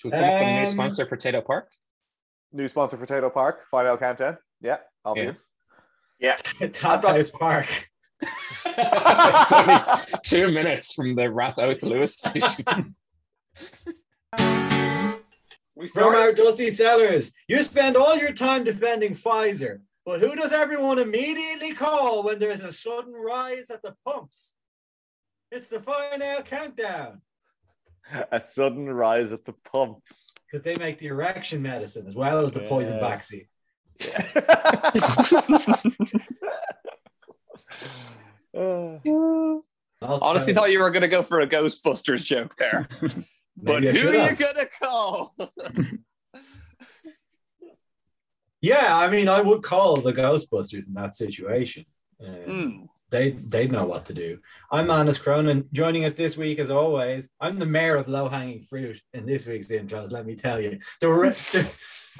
Should we come up with a new Um, sponsor for Tayto Park? New sponsor for Tayto Park. Final countdown. Yeah, obvious. Top got- House Park. it's only two minutes from the Rathout Lewis station. We From our dusty cellars, you spend all your time defending Pfizer, but who does everyone immediately call when there's a sudden rise at the pumps? It's the Fine Ale Countdown A sudden rise at the pumps. because they make the erection medicine as well as the poison Yes. vaccine. Uh, Honestly, tell thought you were going to go for a Ghostbusters joke there. but who should are you going to call? Yeah, I mean, I would call the Ghostbusters in that situation. Um, Hmm. They they know what to do. I'm Manus Cronin. Joining us this week, as always, I'm the mayor of low hanging fruit in this week's intros. Let me tell you, the, re- the-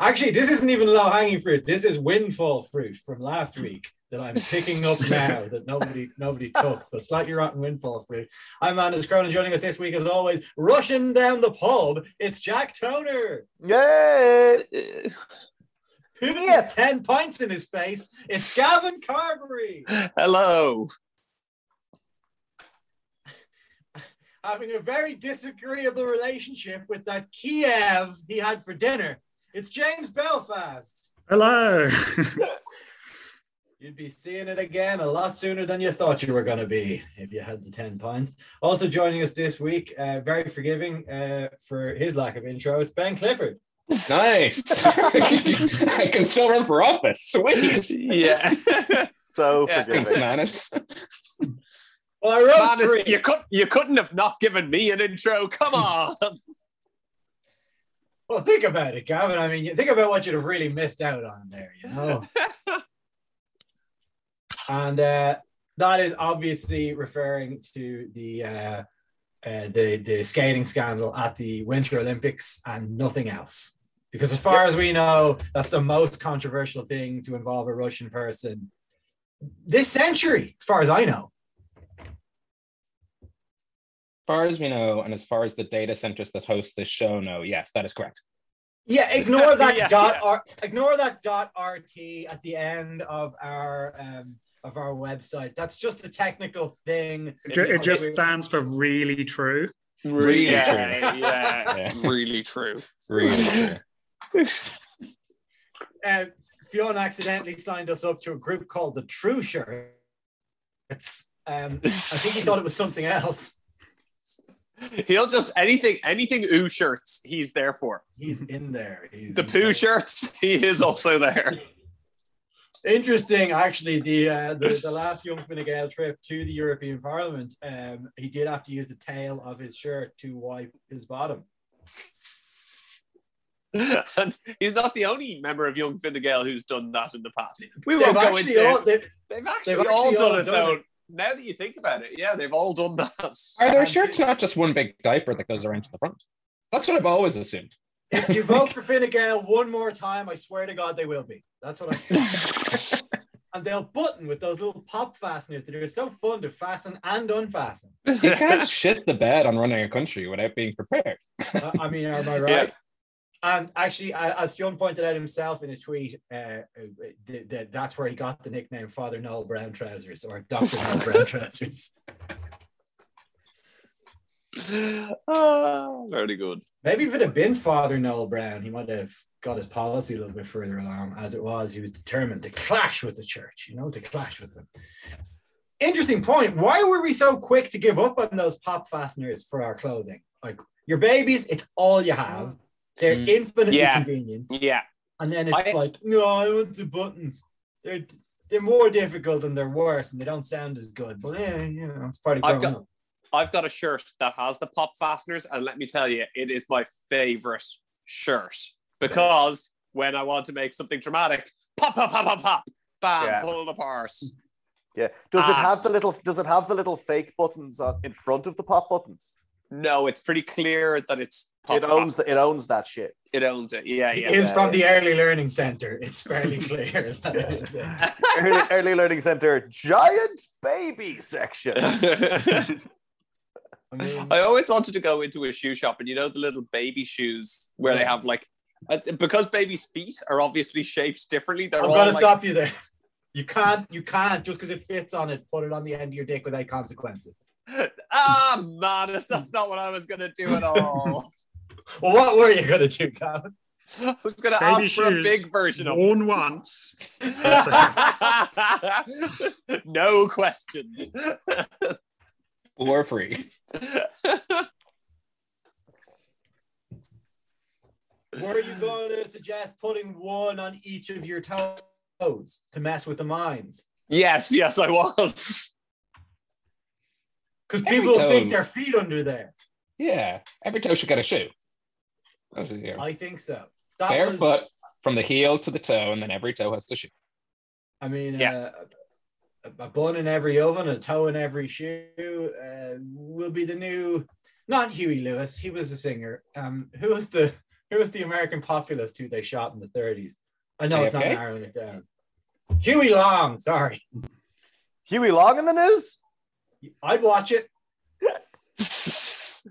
actually this isn't even low hanging fruit. This is windfall fruit from last week that I'm picking up now that nobody nobody took. So slightly rotten windfall fruit. I'm Manus Cronin. Joining us this week, as always, rushing down the pub. It's Jack Toner. Yay! Putting Yeah. ten points in his face. It's Gavin Carberry. Hello. having a very disagreeable relationship with that Kiev he had for dinner. It's James Belfast. Hello. You'd be seeing it again a lot sooner than you thought you were going to be if you had the 10 points. Also joining us this week, uh, very forgiving uh, for his lack of intro, it's Ben Clifford. Nice. I can still run for office. Sweet. Yeah. So Yeah. Thanks. Manus. Well, I wrote Manus, three. you, could, you couldn't have not given me an intro. Come on. Well, think about it, Gavin. I mean, think about what you'd have really missed out on there, you know? and uh, that is obviously referring to the uh, uh, the the skating scandal at the Winter Olympics and nothing else. Because as far as we know, that's the most controversial thing to involve a Russian person this century, as far as I know. As far as we know, and as far as the data centers that host this show know, yes, that is correct. Yeah, ignore that Yeah, dot yeah. R, ignore that dot rt at the end of our um, of our website. That's just a technical thing. It ju- it It's- just stands for really true. Really yeah, true. yeah, Yeah. really true. Really true. Uh, Fiona accidentally signed us up to a group called the True Shirts. Um, I think he thought it was something else. He'll just anything, anything ooh shirts, he's there for. He's in there. He's The in poo there. shirts, he is also there. Interesting, actually. The uh, the, the last Young Fine Gael trip to the European Parliament, um, he did have to use the tail of his shirt to wipe his bottom. And he's not the only member of Young Fine Gael who's done that in the past. We They've won't go actually into. all, they, they've actually, they've all actually done all it done though. it. Now that you think about it, yeah, they've all done that. Are their And- shirts not just one big diaper that goes around to the front? That's what I've always assumed. if you vote for Fine Gael one more time, I swear to God they will be. That's what I'm saying. and they'll button with those little pop fasteners that are so fun to fasten and unfasten. You can't shit the bed on running a country without being prepared. I mean, am I right? And actually, as John pointed out himself in a tweet, uh, th- th- that's where he got the nickname Father Noel Brown Trousers or Dr. Noel Brown Trousers. oh, very good. Maybe if it had been Father Noel Brown, he might have got his policy a little bit further along. As it was, he was determined to clash with the church, you know, to clash with them. Interesting point. Why were we so quick to give up on those pop fasteners for our clothing? Like your babies, it's all you have. They're Mm. infinitely Yeah. convenient. Yeah, And then it's I- like, no, I want the buttons. They're they're more difficult and they're worse and they don't sound as good. But yeah, you know, it's part of I've got- up. I've got a shirt that has the pop fasteners, and let me tell you, it is my favorite shirt because when I want to make something dramatic, pop, pop, pop, pop, pop, bam, Yeah. pull it apart. Yeah. Does it have the little? Does it have the little fake buttons on, in front of the pop buttons? No, it's pretty clear that it's pop it owns the, it owns that shit. It owns it. Yeah, yeah. It's yeah, from yeah. the early learning center. It's fairly clear. that it is, early, early learning center giant baby section. I always wanted to go into a shoe shop, and you know the little baby shoes where they have like, uh, because babies' feet are obviously shaped differently. They're I'm all gonna like, stop you there. You can't, you can't just because it fits on it, put it on the end of your dick without consequences. Ah, man, that's not what I was gonna do at all. Well, what were you gonna do, Calvin? I was gonna Baby ask for a big version of Worn once. no questions. For free. Were you going to suggest putting one on each of your toes to mess with the minds? yes, yes, I was. Because people toe. think their feet under there. Yeah. Every toe should get a shoe. That's, you know, I think so. That barefoot was, from the heel to the toe, and then every toe has to shoe. I mean, Yeah. uh, a bun in every oven, a toe in every shoe uh, will be the new. Not Huey Lewis. He was a singer. Um, who was the who was the American populist who they shot in the 30s? I know it's not JFK? narrowing it down. Huey Long. Sorry, Huey Long in the news? I'd watch it.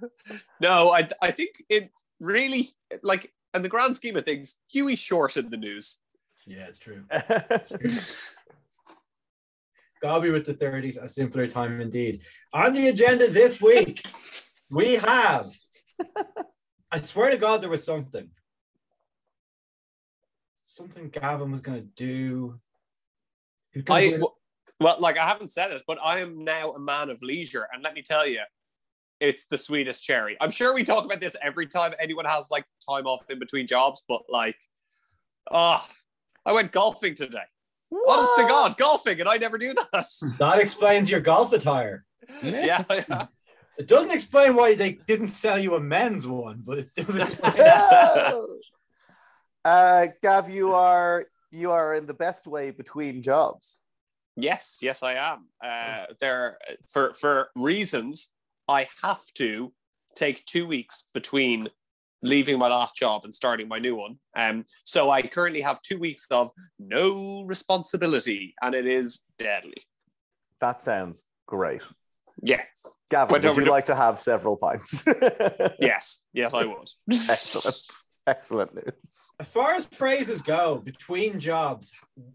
no, I I think it really like in the grand scheme of things, Huey short in the news. Yeah, it's true. Gobby with the 30s, a simpler time indeed. On the agenda this week, we have. I swear to God, there was something. Something Gavin was going to do. Who I do it? w- well, like I haven't said it, but I am now a man of leisure, and let me tell you, it's the sweetest cherry. I'm sure we talk about this every time anyone has like time off in between jobs, but like, ah, I went golfing today. Honest to God, golfing, and I never do that. that explains your golf attire. yeah, yeah. It doesn't explain why they didn't sell you a men's one, but it does explain. uh, Gav, you are you are in the best way between jobs. Yes, yes, I am. Uh, there for for reasons I have to take two weeks between leaving my last job and starting my new one. Um, so I currently have two weeks of no responsibility, and it is deadly. That sounds great. Yeah. Gavin, Went would you to- like to have several pints? Yes. Yes, I would. Excellent. Excellent news. as far as phrases go, between jobs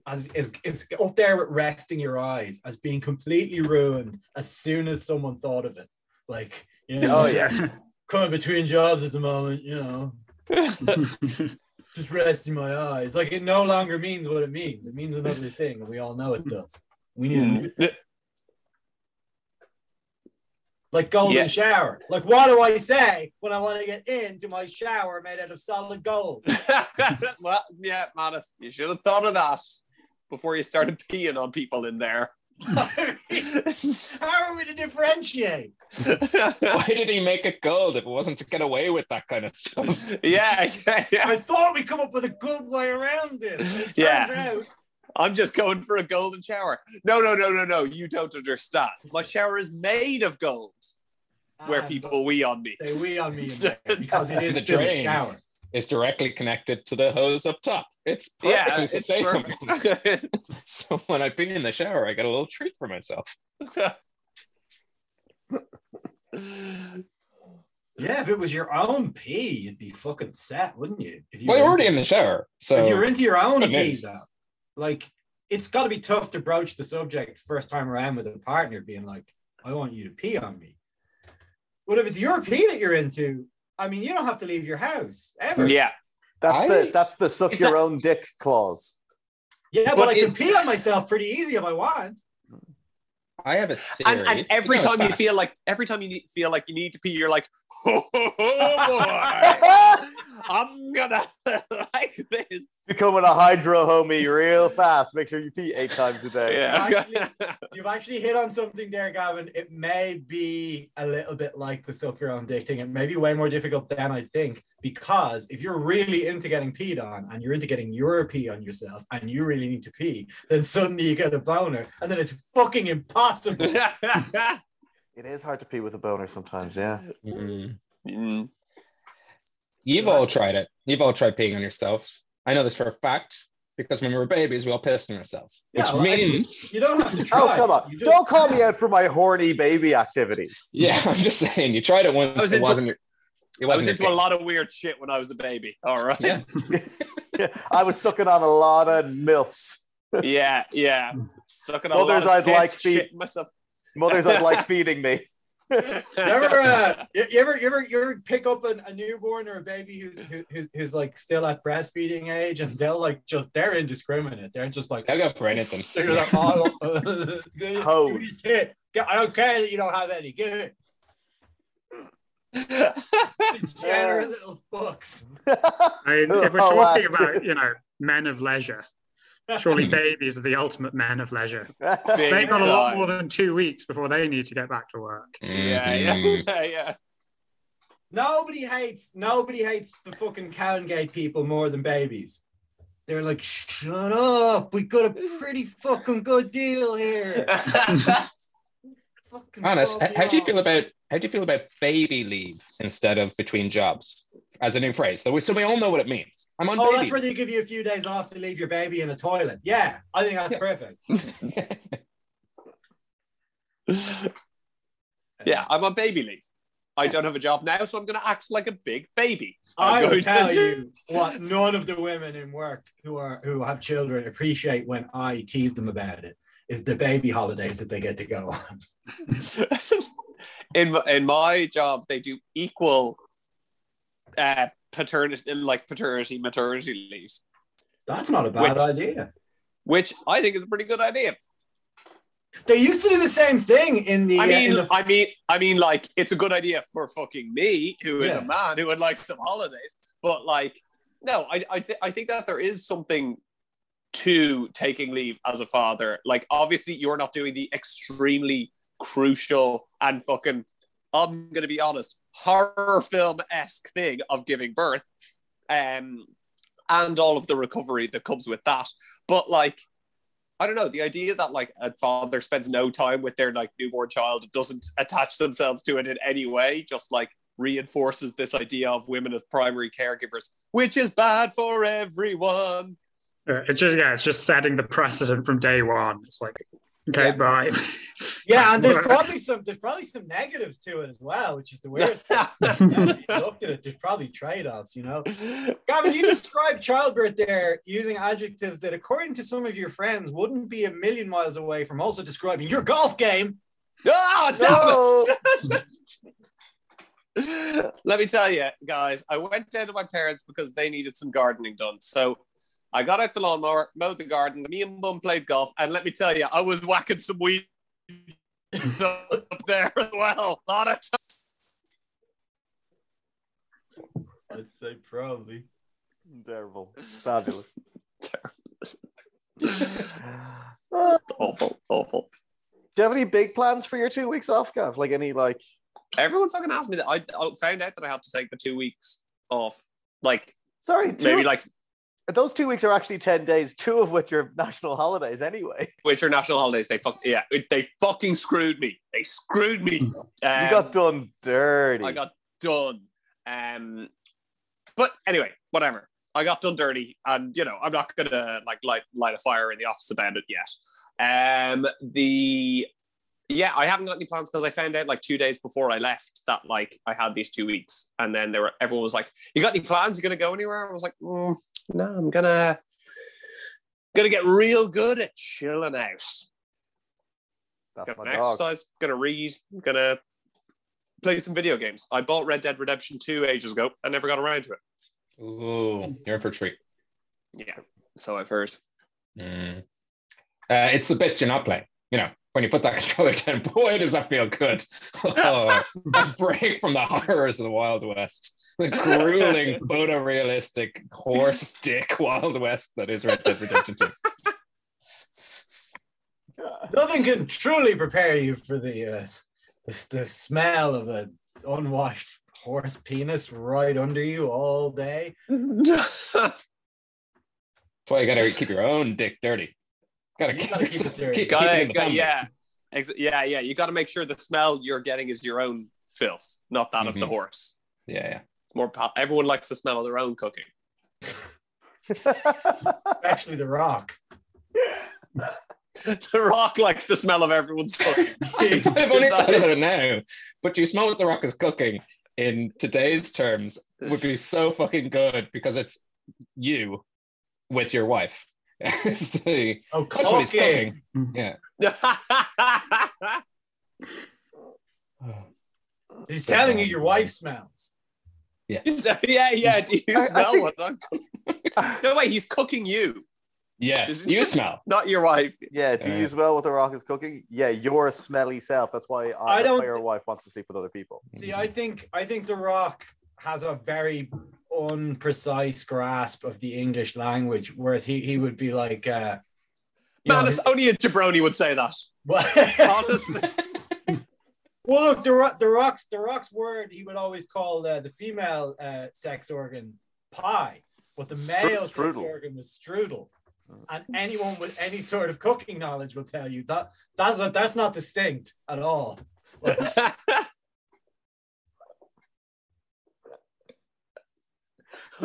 as is, is up there with resting your eyes as being completely ruined as soon as someone thought of it. Like, you know, Oh, yeah. coming between jobs at the moment, you know, just resting my eyes. Like it no longer means what it means. It means another thing, and we all know it does. We need a new Mm. Like golden Yeah. shower. Like what do I say when I want to get into my shower made out of solid gold? well, yeah, Manus, you should have thought of that before you started peeing on people in there. How are we to differentiate? Why did he make it gold if it wasn't to get away with that kind of stuff? yeah, yeah, yeah. I thought we'd come up with a good way around this. It turns Yeah. out I'm just going for a golden shower. No, no, no, no, no. You don't understand. My shower is made of gold. Where Ah, people wee on me. they wee on me in there because it is The still a drain. shower. It's directly connected to the hose up top. It's Yeah, it's sustainable. perfect. so when I pee in the shower, I get a little treat for myself. Yeah, if it was your own pee, you'd be fucking set, wouldn't you? If you Well, you're already into- in the shower, so if you're into your own pee, though, like it's got to be tough to broach the subject first time around with a partner, being like, "I want you to pee on me." But if it's your pee that you're into, I mean, you don't have to leave your house ever. yeah. That's I- the that's the suck your that- own dick clause. Yeah, but, But I can it- pee on myself pretty easy if I want. I have a theory. And, and every time you feel like every time you feel like you need to pee, you're like, oh, boy, I'm gonna like this. Becoming a hydro homie real fast. Make sure you pee eight times a day. Yeah. You've actually hit on something there, Gavin. It may be a little bit like the suck your own dick thing. It may be way more difficult than I think because if you're really into getting peed on and you're into getting your pee on yourself and you really need to pee, then suddenly you get a boner and then it's fucking impossible. It is hard to pee with a boner sometimes, yeah. Mm. Mm. You've all tried it. You've all tried peeing on yourselves. I know this for a fact. because when we were babies, we all pissed on ourselves, which Yeah, well, means You don't have to try. Oh, come on. Just- Don't call me out for my horny baby activities. yeah, I'm just saying you tried it once. I was it into- wasn't your. It wasn't was into a lot of weird shit when I was a baby. All right. Yeah. I was sucking on a lot of MILFs. yeah, yeah. Sucking on Mothers a lot of I'd like tits, feed- myself. Mothers I'd like feeding me. You ever, uh, you you ever, you ever, you ever pick up a, a newborn or a baby who's, who- who's, who's like still at breastfeeding age, and they'll like just they're indiscriminate. They're just like I'll go for anything. they're like, oh, they- Hose. Yeah, I don't care that you don't have any. Good, degenerate little fucks. I mean, if we're talking about, you know, men of leisure, surely hmm. babies are the ultimate men of leisure. Big They've got a lot more than two weeks before they need to get back to work. Yeah, yeah, mm-hmm. yeah. Nobody hates nobody hates the fucking Cowengate people more than babies. They're like, shut up. We got a pretty fucking good deal here. Fucking Honest, how do you feel about how do you feel about baby leave instead of between jobs as a new phrase? So we, so we all know what it means. I'm on Oh, baby. that's where they give you a few days off to leave your baby in a toilet. Yeah, I think that's Yeah. perfect. yeah, I'm on baby leave. I don't have a job now, so I'm going to act like a big baby. I'm I will going to- tell you what none of the women in work who are who have children appreciate when I tease them about it is the baby holidays that they get to go on. in my- in my job, they do equal uh, paternity, like paternity maternity leave, That's not a bad Which- idea. which I think is a pretty good idea. They used to do the same thing in the. I uh, mean, in the, I mean, I mean, like it's a good idea for fucking me, who is Yeah. a man who would like some holidays. But like, no, I I, th- I think that there is something to taking leave as a father. Like, obviously, you're not doing the extremely crucial and fucking. I'm gonna be honest, horror film esque thing of giving birth, um, and all of the recovery that comes with that. But like, I don't know, the idea that like a father spends no time with their like newborn child, doesn't attach themselves to it in any way, just like reinforces this idea of women as primary caregivers, which is bad for everyone. Uh, it's just yeah, it's just setting the precedent from day one. It's like, okay, Yeah. bye. yeah, and there's probably some there's probably some negatives to it as well, which is the weird. thing. You looked at it, there's probably trade-offs, you know. Gavin, you described childbirth there using adjectives that, according to some of your friends, wouldn't be a million miles away from also describing your golf game. Ah, No. damn it! Let me tell you, guys, I went down to my parents because they needed some gardening done. So I got out the lawnmower, mowed the garden. Me and Mum played golf, and let me tell you, I was whacking some weed up there as well. Lot of t- I'd say probably. Terrible. Fabulous. Uh, awful, awful. do you have any big plans for your two weeks off, Gav? Like any like Everyone fucking asked me that. I, I found out that I had to take the two weeks off. Like sorry, two, maybe like those two weeks are actually ten days, two of which are national holidays anyway. which are national holidays. They fuck yeah, they fucking screwed me. They screwed me. you Um, got done dirty. I got done. Um, but anyway, whatever. I got done dirty, and you know, I'm not gonna like light light a fire in the office about it yet. Um, the yeah, I haven't got any plans because I found out like two days before I left that like I had these two weeks, and then there were everyone was like, "You got any plans? You gonna go anywhere?" I was like, mm, "No, I'm gonna gonna get real good at chilling out. That's Gonna my dog. exercise, gonna read, gonna play some video games. I bought Red Dead Redemption 2 ages ago. I never got around to it. Ooh, you're in for a treat. Yeah, so I've heard. Mm. Uh, it's the bits you're not playing. You know, when you put that controller down, boy, does that feel good. Oh, a break from the horrors of the Wild West, the grueling, photorealistic horse dick Wild West that is Red Dead Redemption 2. Nothing can truly prepare you for the uh, the, the smell of an unwashed horse penis right under you all day. That's why you gotta keep your own dick dirty. Gotta You keep, gotta keep it yourself- dirty. keep- Gotta- keep it got- family. yeah, Ex- yeah, yeah. You got to make sure the smell you're getting is your own filth, not that of the Mhm. horse. yeah, yeah. It's more. Pa- everyone likes the smell of their own cooking. Actually, The Rock. the Rock likes the smell of everyone's cooking. I've only That thought about it now, but you smell what the rock is cooking in today's terms would be so fucking good because it's you with your wife. It's the- Oh, that's what he's cooking. cooking. Yeah. He's telling you your wife smells. yeah, yeah. Yeah. Do you I- I smell think- what I'm? No, wait, he's cooking you, Yes, you smell. not your wife. Yeah, do Uh, you smell what the rock is cooking? Yeah, you're a smelly self. That's why I I, don't your thi- wife wants to sleep with other people. See, I think I think The Rock has a very unprecise grasp of the English language, whereas he he would be like, uh, you know, Man, it's only a jabroni would say that. Honestly. well, look, the Rock, the Rock's the Rock's word he would always call uh, the female uh, sex organ pie, but the male sex organ was strudel. And anyone with any sort of cooking knowledge will tell you that that's not, that's not distinct at all.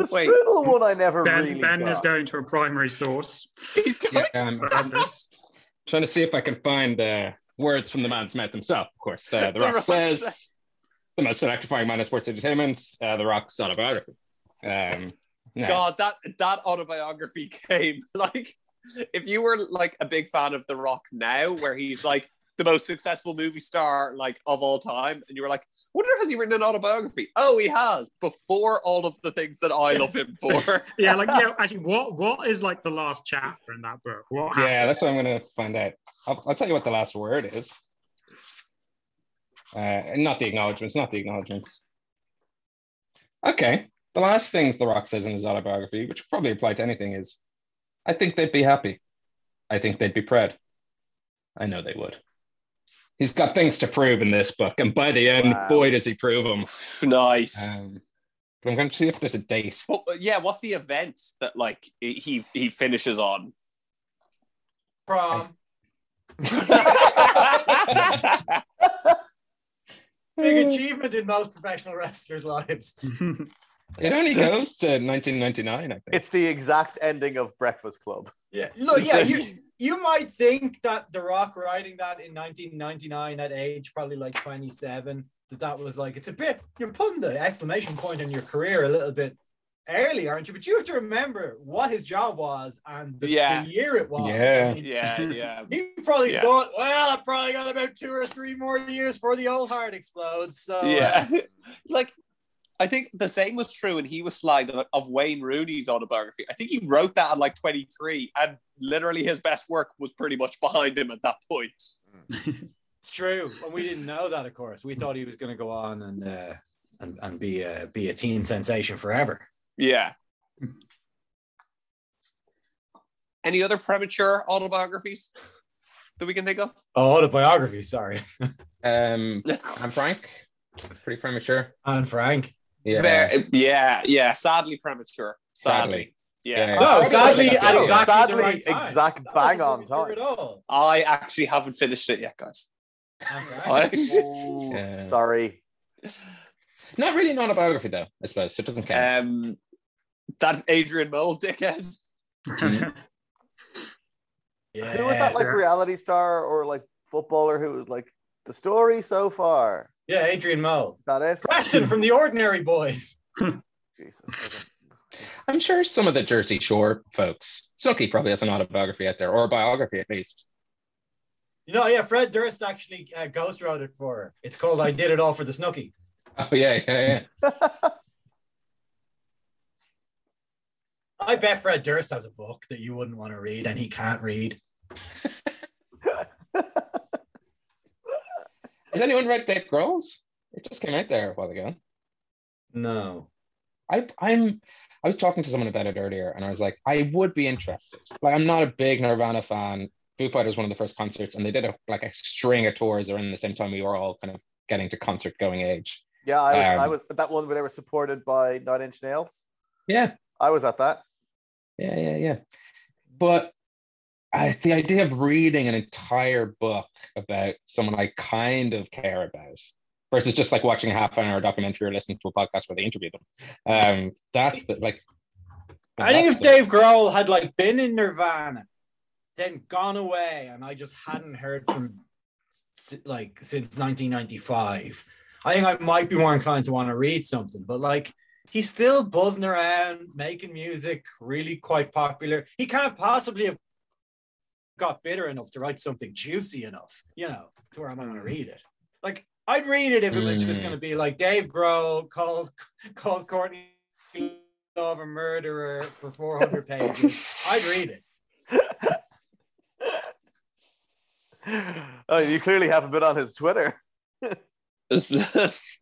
The Wait. strudel one I never Ben, really ben is going to a primary source he's Yeah, going. um, this. trying to see if I can find uh, words from the man's mouth himself. Of course, uh, the, The Rock, Rock says says- the most electrifying man in sports entertainment. Uh, the Rock's autobiography. Um, yeah. God, that that autobiography came like if you were like a big fan of The Rock now, where he's like the most successful movie star like of all time, and you were like, wonder has he written an autobiography? Oh, he has before all of the things that I love him for. Yeah, like yeah. Actually, what what is like the last chapter in that book? What happened? Yeah, that's what I'm gonna find out. I'll, I'll tell you what the last word is. Uh, not the acknowledgements, not the acknowledgements. Okay, the last things The Rock says in his autobiography, which probably apply to anything, is, "I think they'd be happy. I think they'd be proud. I know they would." He's got things to prove in this book, and by the end, Wow. boy, does he prove them. nice. Um, but I'm going to see if there's a date. But uh, yeah, what's the event that like he he finishes on? Prom. Big achievement in most professional wrestlers' lives. It only goes to 1999, I think. It's the exact ending of Breakfast Club. Yeah, look, yeah, you you might think that The Rock writing that in 1999 at age probably like 27, that that was like it's a bit you're putting the exclamation point on your career a little bit early, aren't you? But you have to remember what his job was and the, Yeah. the year it was. Yeah. I mean, yeah, yeah. He probably Yeah. thought, well, I probably got about two or three more years before the old heart explodes. So yeah. Uh, like, I think the same was true, and he was slagged of- of Wayne Rooney's autobiography. I think he wrote that at like 23, and literally his best work was pretty much behind him at that point. It's true, and we didn't know that. Of course, we thought he was going to go on and uh, and and be a be a teen sensation forever. Yeah. Any other premature autobiographies that we can think of? Oh, autobiography. Sorry, Um, I'm Frank. It's pretty premature. and Frank. Yeah. Very- yeah, yeah. Sadly premature. Sadly. Sadly. Yeah. Yeah. No, sadly, at exactly Sadly, the right time. exact bang on what we time. I actually haven't finished it yet, guys. And Frank. I- Ooh, Yeah. Sorry. Not really an autobiography, though, I suppose. So it doesn't count. Um, that Adrian Mole dickhead. yeah, Who was that like reality star or like footballer who was like the story so far? yeah, Adrian Moe, Is that it? Preston from the Ordinary Boys. Jesus. okay. I'm sure some of the Jersey Shore folks, Snooki probably has an autobiography out there, or a biography at least. You know, yeah, Fred Durst actually uh, ghost wrote it for her. It's called "I Did It All for the Snooky." Oh, yeah, yeah, yeah. I bet Fred Durst has a book that you wouldn't want to read, and he can't read. Has anyone read Dave Grohl's? It just came out there a while ago. No. I, I'm. I was talking to someone about it earlier, and I was like, I would be interested. Like, I'm not a big Nirvana fan. Foo Fighters was one of the first concerts, and they did a like a string of tours around the same time we were all kind of getting to concert going age. Yeah, I was, I Um, was that one where they were supported by Nine Inch Nails. Yeah, I was at that. yeah, yeah, yeah. But I, the idea of reading an entire book about someone I kind of care about versus just like watching a half an hour documentary or listening to a podcast where they interview them. Um, that's the, like I think if Dave Grohl had like been in Nirvana, then gone away, and I just hadn't heard from like since 1995, I think I might be more inclined to want to read something. But like, he's still buzzing around, making music, really quite popular. He can't possibly have got bitter enough to write something juicy enough, you know, to where I'm going to read it. Like, I'd read it if it was just Mm. going to be like Dave Grohl calls calls Courtney Love a murderer for 400 pages. I'd read it. oh, you clearly haven't been on his Twitter.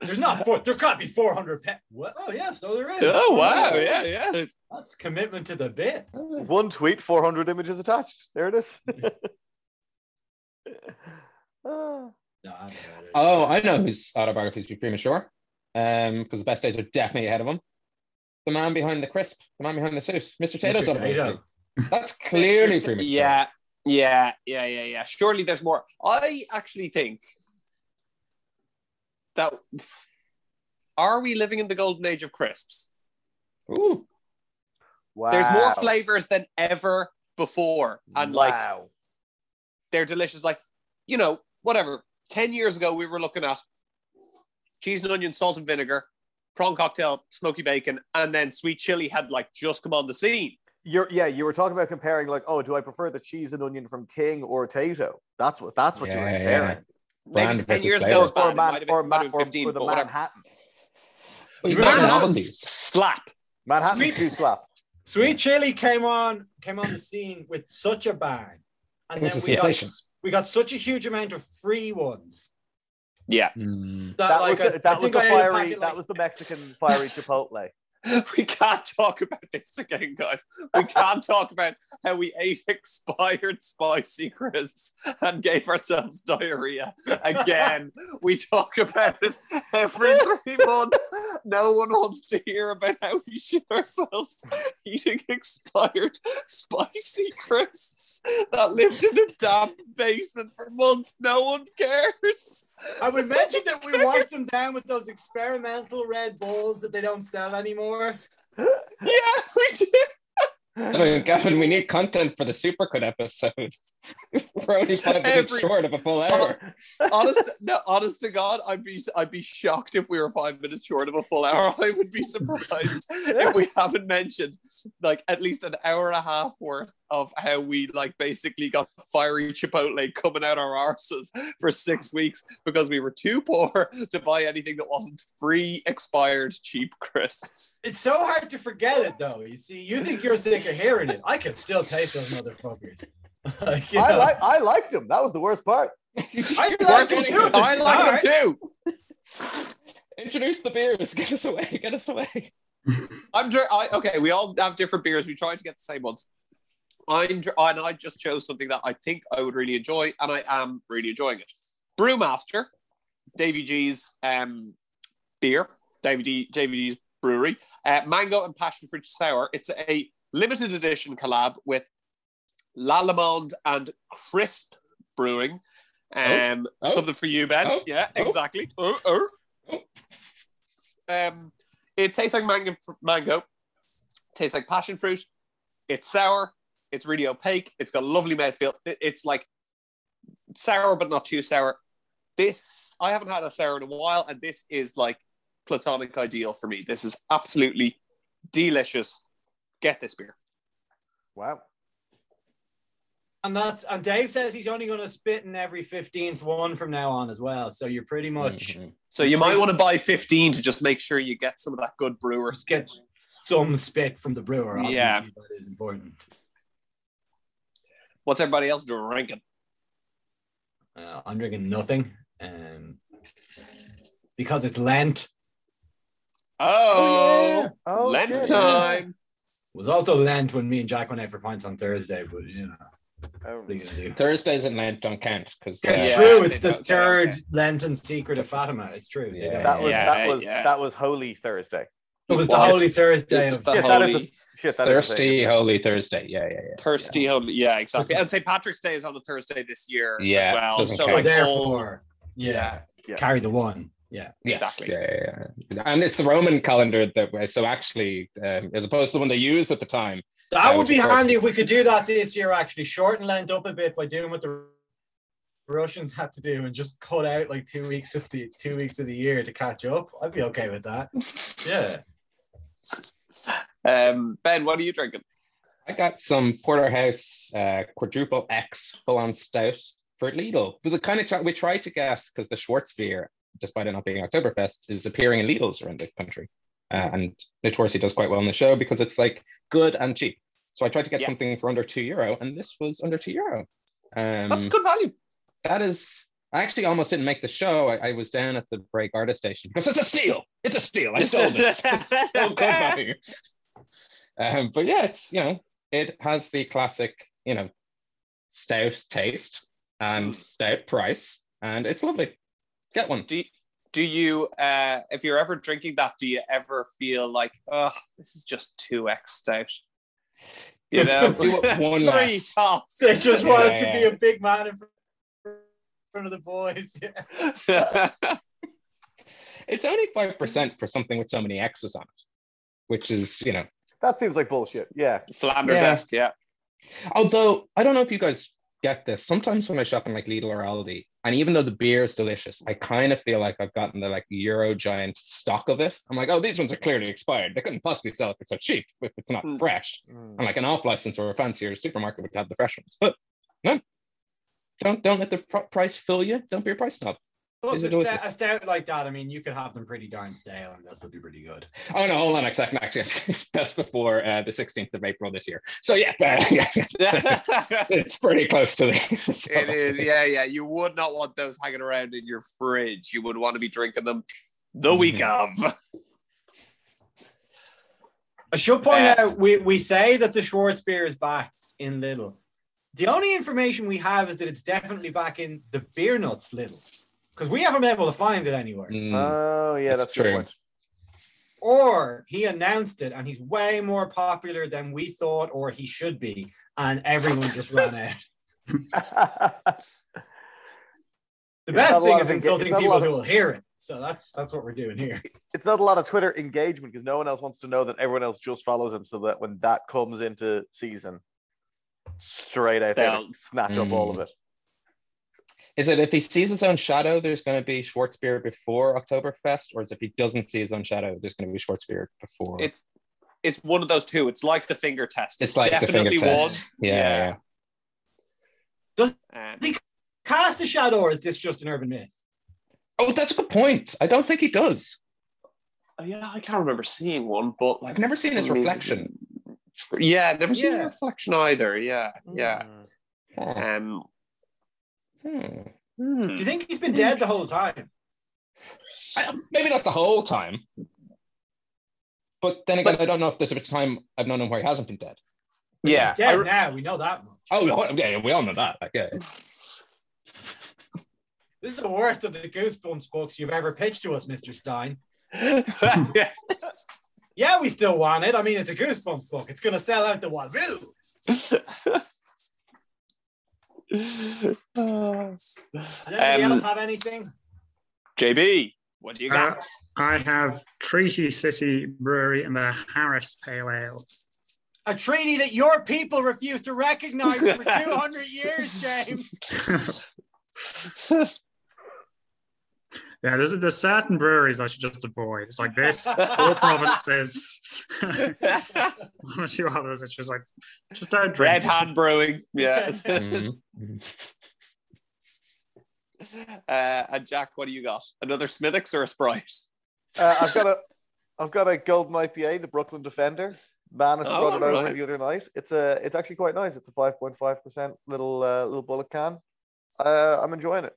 There's not four, there can't be 400 pages. What? Oh, yeah, so there is. oh wow, yeah, yeah. That's commitment to the bit. One tweet, 400 images attached. There it is. Ah. No, I haven't read it. Oh, I know whose autobiography is premature. Um, because the best days are definitely ahead of him. The man behind the crisp, the man behind the suit, Mr. Tayto's Mr. autobiography. Tayto. That's clearly premature. Yeah, yeah, yeah, yeah, yeah. Surely there's more. I actually think that are we living in the golden age of crisps? Ooh. Wow. There's more flavors than ever before, and like they're delicious. Like you know, whatever. Ten years ago, we were looking at cheese and onion, salt and vinegar, prawn cocktail, smoky bacon, and then sweet chili had like just come on the scene. You're yeah, you were talking about comparing like, oh, do I prefer the cheese and onion from King or Tayto? That's what that's what you were Yeah, comparing. Yeah. Maybe ten years ago, it. Or, It man, been- or, man, or, 15, or the but whatever. Manhattans. Manhattan's Manhattan's slap. Manhattans Sweet- do slap. Sweet Chili came on came on the scene with such a bang. And then we got, we got such a huge amount of free ones. Yeah, Mm. That, That like, was I- the, that was the I ate a fiery packet, that was the Mexican fiery chipotle. we can't talk about this again, guys. We can't talk about how we ate expired spicy crisps and gave ourselves diarrhea again. we talk about it every three months. No one wants to hear about how we shit ourselves eating expired spicy crisps that lived in a damp basement for months. No one cares. I would mention that we wiped them down with those experimental Red Bulls that they don't sell anymore. Yeah, we did. Oh, I mean, Gavin, we need content for the Supercut episode. We're only five minutes Every- short of a full hour. honest, no, honest to God, I'd be I'd be shocked if we were five minutes short of a full hour. I would be surprised if we haven't mentioned like at least an hour and a half worth of how we like basically got fiery Chipotle coming out our arses for six weeks because we were too poor to buy anything that wasn't free, expired, cheap crisps. It's so hard to forget it though. You see, you think you're sick of hearing it. I can still taste those motherfuckers. Like, you I like I liked him. That was the worst part. I liked them too I like them too. Introduce the beers. Get us away. Get us away. I'm dr- I, okay. We all have different beers. We tried to get the same ones. I'm dr- and I just chose something that I think I would really enjoy, and I am really enjoying it. Brewmaster, Davy G's um, beer, Davy G, Davy G's brewery, uh, mango and passion fruit sour. It's a limited edition collab with La Lamond and Crisp Brewing. Um, Oh. something for you, Ben. Oh. Yeah, Oh. exactly. Oh, oh. Um, it tastes like mango. Mango. Tastes like passion fruit. It's sour. It's really opaque. It's got a lovely mouthfeel. It- It's like sour, but not too sour. This I haven't had a sour in a while, and this is like platonic ideal for me. This is absolutely delicious. Get this beer. Wow. And that's and Dave says he's only going to spit in every fifteenth one from now on as well. So you're pretty much Mhm. So you might want to buy 15 to just make sure you get some of that good brewer just get some spit from the brewer. Obviously, Yeah. that is important. What's everybody else drinking? Uh, I'm drinking nothing, um, because it's Lent. Oh, Oh, Lent shit. time. It was also Lent when me and Jack went out for pints on Thursday, but you know, Oh. what are you gonna do? Thursdays and Lent don't count because uh, It's Yeah. true. It's the third don't Lenten secret of Fatima. It's true. They Yeah. That was Yeah, that was yeah. that was Holy Thursday. it was the Holy Thursday of the Shit, that is a- holy, Shit, that is a thirsty thing. Holy Thursday. Yeah, yeah, yeah. thirsty holy. Yeah, exactly. And St. Patrick's Day is on a Thursday this year Yeah, as well. So count. So like therefore, yeah, Yeah. carry the one. Yeah. Yes, Exactly. Yeah, yeah, yeah. and it's the Roman calendar that way. So actually, um, as opposed to the one they used at the time, That Yeah, would be course- handy if we could do that this year. Actually, shorten Lent up a bit by doing what the Russians had to do and just cut out like two weeks of the two weeks of the year to catch up. I'd be okay with that. Yeah. Um, ben, what are you drinking? I got some Porterhouse uh, quadruple X full on stout for Lidl. It was a kind of we tried to get because the Schwarzbier, despite it not being Oktoberfest, is appearing in Lidl's around the country, uh, and notoriously does quite well in the show because it's like good and cheap. So I tried to get Yeah. something for under two euro, and this was under two euro. Um, That's good value. that is I actually almost didn't make the show. I, I was down at the break artist station because it's a steal. It's a steal. I stole this. It's so good value. Um, but yeah, it's you know, it has the classic, you know, stout taste and Mm. stout price, and it's lovely. Get one. Do do you uh if you're ever drinking that, do you ever feel like, oh, this is just two X out? You know, Do one three less. tops. They just wanted to be a big man in front of the boys. Yeah. It's only five percent for something with so many X's on it, which is you know. That seems like bullshit. Yeah. Flanders esque, yeah. Although I don't know if you guys get this. Sometimes when I shop in like Lidl or Aldi, and even though the beer is delicious, I kind of feel like I've gotten the like Euro Giant stock of it. I'm like, oh, these ones are clearly expired. They couldn't possibly sell it for so cheap if it's not Mm. fresh. Mm. And like an off license or a fancier supermarket would have the fresh ones. But no, don't don't let the pr- price fool you. Don't be a price snob. Plus, Is a it with stout, a stout like that, I mean, you could have them pretty darn stale and they'll still be pretty good. Oh no, hold on a second. Actually, that's before uh, the 16th of April this year. So yeah, uh, yeah, it's, it's pretty close to the. so- It is, yeah, yeah. You would not want those hanging around in your fridge. You would want to be drinking them the week of. I should point Uh, out we, we say that the Schwarzbier is back in Lidl. The only information we have is that it's definitely back in the beer nuts Lidl. Because we haven't been able to find it anywhere. Mm. Oh yeah, That's that's, a good true. point. Or he announced it and he's way more popular than we thought or he should be. And everyone just ran out. The It's best thing is of enga- insulting it's people lot who will hear it. So that's that's what we're doing here. it's not a lot of Twitter engagement because no one else wants to know that everyone else just follows him, so that when that comes into season, straight out there, They'll- snatch up all of it. Is it if he sees his own shadow, there's going to be Schwarzbier before Oktoberfest, or is if he doesn't see his own shadow, there's going to be Schwarzbier before? It's it's one of those two. It's like the finger test. It's like the definitely one. test. Yeah, one. yeah. And Cast a shadow, or is this just an urban myth? Oh, that's a good point. I don't think he does. uh, yeah, I can't remember seeing one, but like I've never seen his reflection. Yeah, never seen Yeah. a reflection either. Yeah, yeah. Mm. Um, Hmm. Do you think he's been dead the whole time? I- maybe not the whole time, but then again, I don't know if there's a bit of time I've known him where he hasn't been dead. Yeah, He's dead re- now. We know that much. Oh, yeah, yeah, we all know that. Like, yeah. This is the worst of the Goosebumps books you've ever pitched to us, Mr. Stein. yeah. Yeah, we still want it. I mean, it's a Goosebumps book. It's going to sell out the wazoo. Does anybody Um, else have anything? JB, what do you Uh, got? I have Treaty City Brewery and the Harris Pale Ale. A treaty that your people refuse to recognize for 200 years, James. Yeah, there's, there's certain breweries I should just avoid. It's like this, four provinces. a few others, it's just like, just don't drink. Red Hand Brewing. Yeah. Mhm. uh, and Jack, what do you got? Another Smithwick's or a Sprite? Uh, I've got a, I've got a golden IPA, the Brooklyn Defender. Manus Oh, brought it over right. the other night. It's a, it's actually quite nice. It's a five point five percent little, uh, little bullet can. Uh, I'm enjoying it.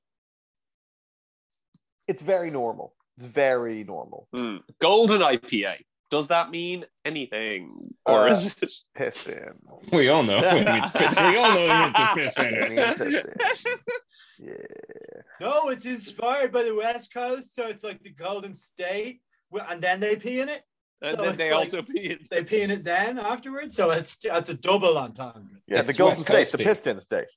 It's very normal. It's very normal. Hmm. Golden IPA. Does that mean anything? Or Uh, is it? piss in. We all know. it means piss- we all know it means a piss in it. mean, pissed in. Yeah. no, it's inspired by the West Coast, so it's like the Golden State, and then they pee in it. And So then they like- also pee in They pee in it then afterwards, so it's it's a double entendre. Yeah, the Golden West State, Coast the beer. Piston State.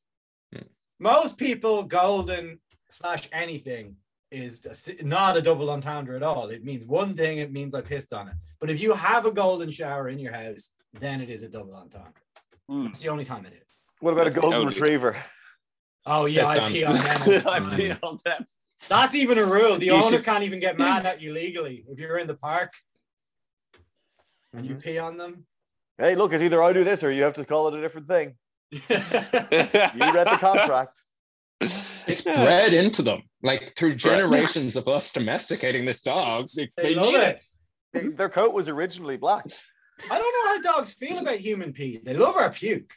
Most people golden slash anything is not a double entendre at all. It means one thing, it means I pissed on it. But if you have a golden shower in your house, then it is a double entendre. Mm. It's the only time it is. What about That's a golden retriever? Oh yeah, I Pissed on. pee on them. I pee on them. That's even a rule. The You owner should- can't even get mad at you legally if you're in the park and you pee on them. Hey, look, it's either I do this or you have to call it a different thing. You read the contract. It's bred into them, like through generations of us domesticating this dog. They, They they love need it. it. Their coat was originally black. I don't know how dogs feel about human pee. They love our puke.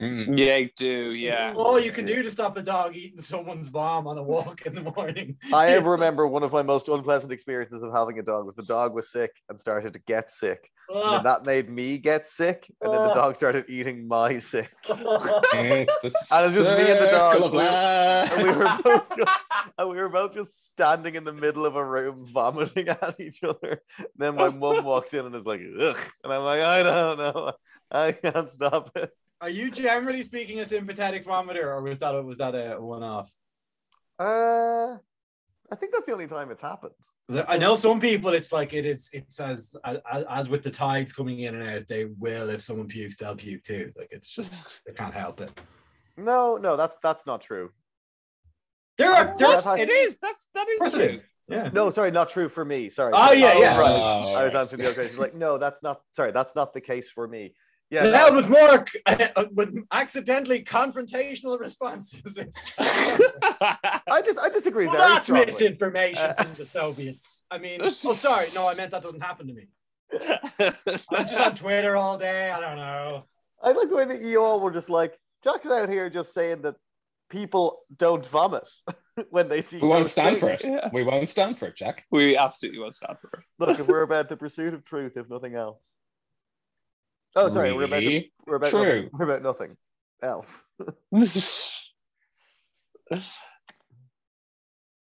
Mm. Yeah, you do. Yeah. All you can do to stop a dog eating someone's bomb on a walk in the morning. I ever remember one of my most unpleasant experiences of having a dog was the dog was sick and started to get sick. And that made me get sick. And then the Oh. dog started eating my sick. It's the And it's just me and the dog. circle of life. And we were both just, and we were both just standing in the middle of a room vomiting at each other. And then my mum walks in and is like, ugh. And I'm like, I don't know. I can't stop it. Are you generally speaking a sympathetic vomiter, or was that a, was that a one-off? Uh I think that's the only time it's happened. I I know some people. It's like it is. It's as, as as with the tides coming in and out. They will if someone pukes, they'll puke too. Like it's just they can't help it. No, no, that's that's not true. There are there Yes, are, I- It is. That's that is. of course true. is. Yeah. No, sorry, not true for me. Sorry. Oh, yeah, yeah. right. Oh, I was right. answering the other question. Like, no, that's not. Sorry, that's not the case for me. Yeah, Now no, with more with accidentally confrontational responses. I just I disagree well, very that's strongly. misinformation Uh, from the Soviets. I mean, oh, sorry, no, I meant that doesn't happen to me. I was just on Twitter all day. I don't know. I like the way that you all were just like Jack's out here just saying that people don't vomit when they see. We won't ghost stand for it. Yeah. We won't stand for it, Jack. we absolutely won't stand for it. Look, if we're about the pursuit of truth, if nothing else. Oh, sorry, we're about the, Really? we're about True. Nothing, we're about nothing else.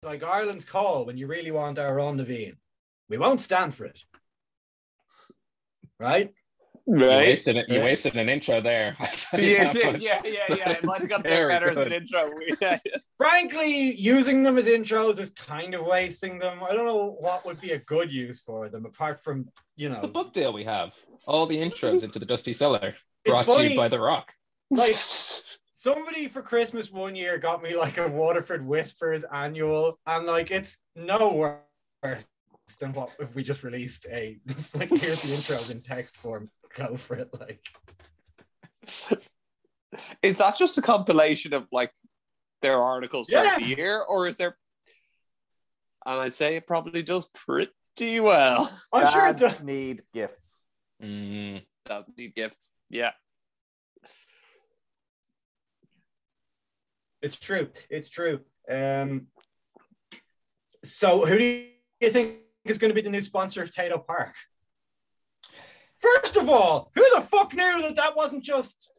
Like Ireland's call when you really want our own Naveen. We won't stand for it. Right? You wasted it. You Yeah. wasted an intro there. I tell you Yeah, that it did. much. yeah, yeah, yeah. It might have got Very better as an intro. Yeah. Frankly, using them as intros is kind of wasting them. I don't know what would be a good use for them apart from, you The know, book deal we have. All the intros into the Dusty Cellar. It's Brought to funny- you by The Rock. like somebody for Christmas one year got me like a Waterford Whispers annual, and like it's no worse than what if we just released a just like here's the intros in text form. Go for it, like Is that just a compilation of like their articles throughout the year, or is there? And I'd say it probably does pretty well. I'm sure it does. need gifts. Mm. Doesn't need gifts. Yeah. It's true. It's true. Um, so who do you think is going to be the new sponsor of Tayto Park? First of all, who the fuck knew that that wasn't just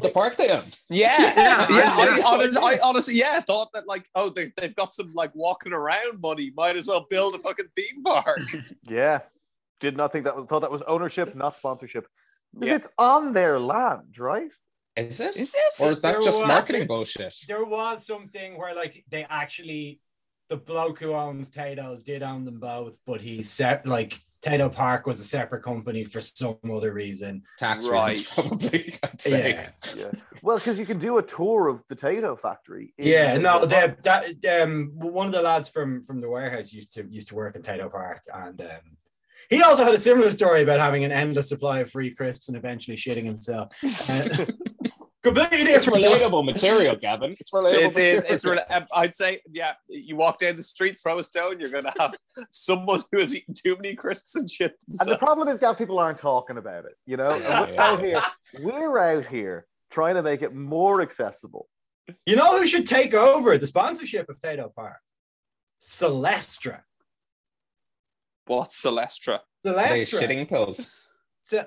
The park they owned. Yeah, Yeah, yeah. I- I, honestly, I honestly, yeah, thought that like, oh, they, they've got some like walking around money. Might as well build a fucking theme park. Yeah. Did not think that was thought that was ownership, not sponsorship. Because Yeah. it's on their land, right? Is it? Is it? Or is that There just was- marketing bullshit? there was something where like they actually the bloke who owns Tayto's did own them both, but he set like Tayto Park was a separate company for some other reason. Tax Right. reasons, probably. I'd say. Yeah, Yeah. Well, because you can do a tour of the Tayto factory. yeah. No, Tayto the, that um one of the lads from from the warehouse used to used to work in Tayto Park, and um, he also had a similar story about having an endless supply of free crisps and eventually shitting himself. Uh, completely It's relatable material, Gavin. It's relatable It is. material. It's. Really, um, I'd say, yeah. You walk down the street, throw a stone, you're gonna have someone who has eaten too many crisps and shit. And the problem is, Gav, people aren't talking about it. You know, And we're out here. We're out here trying to make it more accessible. You know who should take over the sponsorship of Tayto Park? Celestra. what's Celestra? They Celestra. shitting pills. So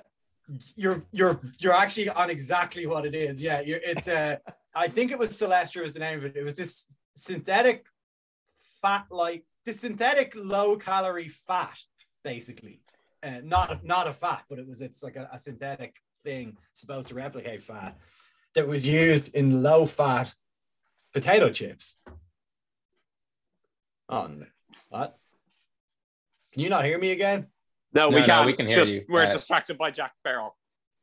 you're you're you're actually on exactly what it is. Yeah, it's a. I think it was Celestra was the name of it. It was this synthetic fat, like this synthetic low calorie fat, basically. Uh, not a, not a fat, but it was it's like a, a synthetic thing supposed to replicate fat that was used in low fat potato chips. Oh, no. what? Can you not hear me again? No, No, we no, can't. we can hear Just you. we're Uh, distracted by Jack Barrel.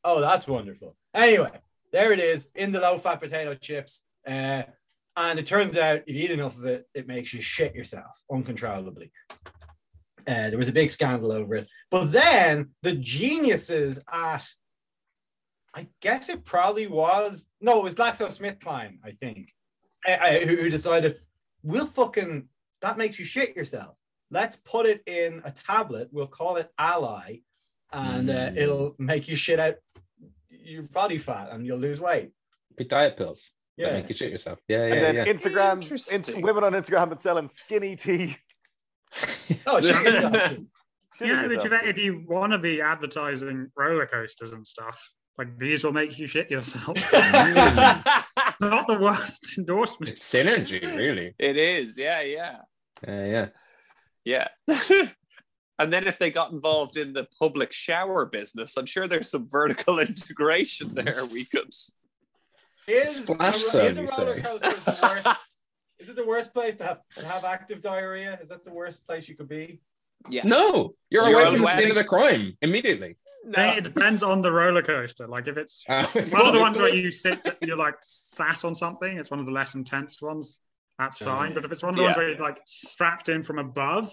Oh, that's wonderful. Anyway, there it is in the low fat potato chips. Uh, and it turns out if you eat enough of it, it makes you shit yourself uncontrollably. Uh, there was a big scandal over it. But then the geniuses at, I guess it probably was, no, it was GlaxoSmithKline, I think, uh, who, who decided, we'll fucking, that makes you shit yourself. Let's put it in a tablet. We'll call it Alli, and uh, Mm. it'll make you shit out your body fat and you'll lose weight. Big diet pills. that Yeah. make you shit yourself. Yeah, And yeah, then yeah. Instagram, Interesting. ins- women on Instagram have been selling skinny tea. Oh, shit Yeah, but you bet if you want to be advertising roller coasters and stuff, like these will make you shit yourself. Not the worst endorsement. It's synergy, really. it is, yeah, yeah, Yeah, yeah. Yeah. and then if they got involved in the public shower business, I'm sure there's some vertical integration there. We could. Is, Splash a, zone, is a roller coaster the worst? Is it the worst place to have, to have active diarrhea? Is that the worst place you could be? Yeah. No, you're You're away on from the wedding. scene of the crime immediately. Then It depends on the roller coaster. Like if it's Uh, one of the ones where you sit, you're like sat on something. It's one of the less intense ones. That's fine. yeah. But if it's one of the ones where you're like strapped in from above